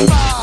「da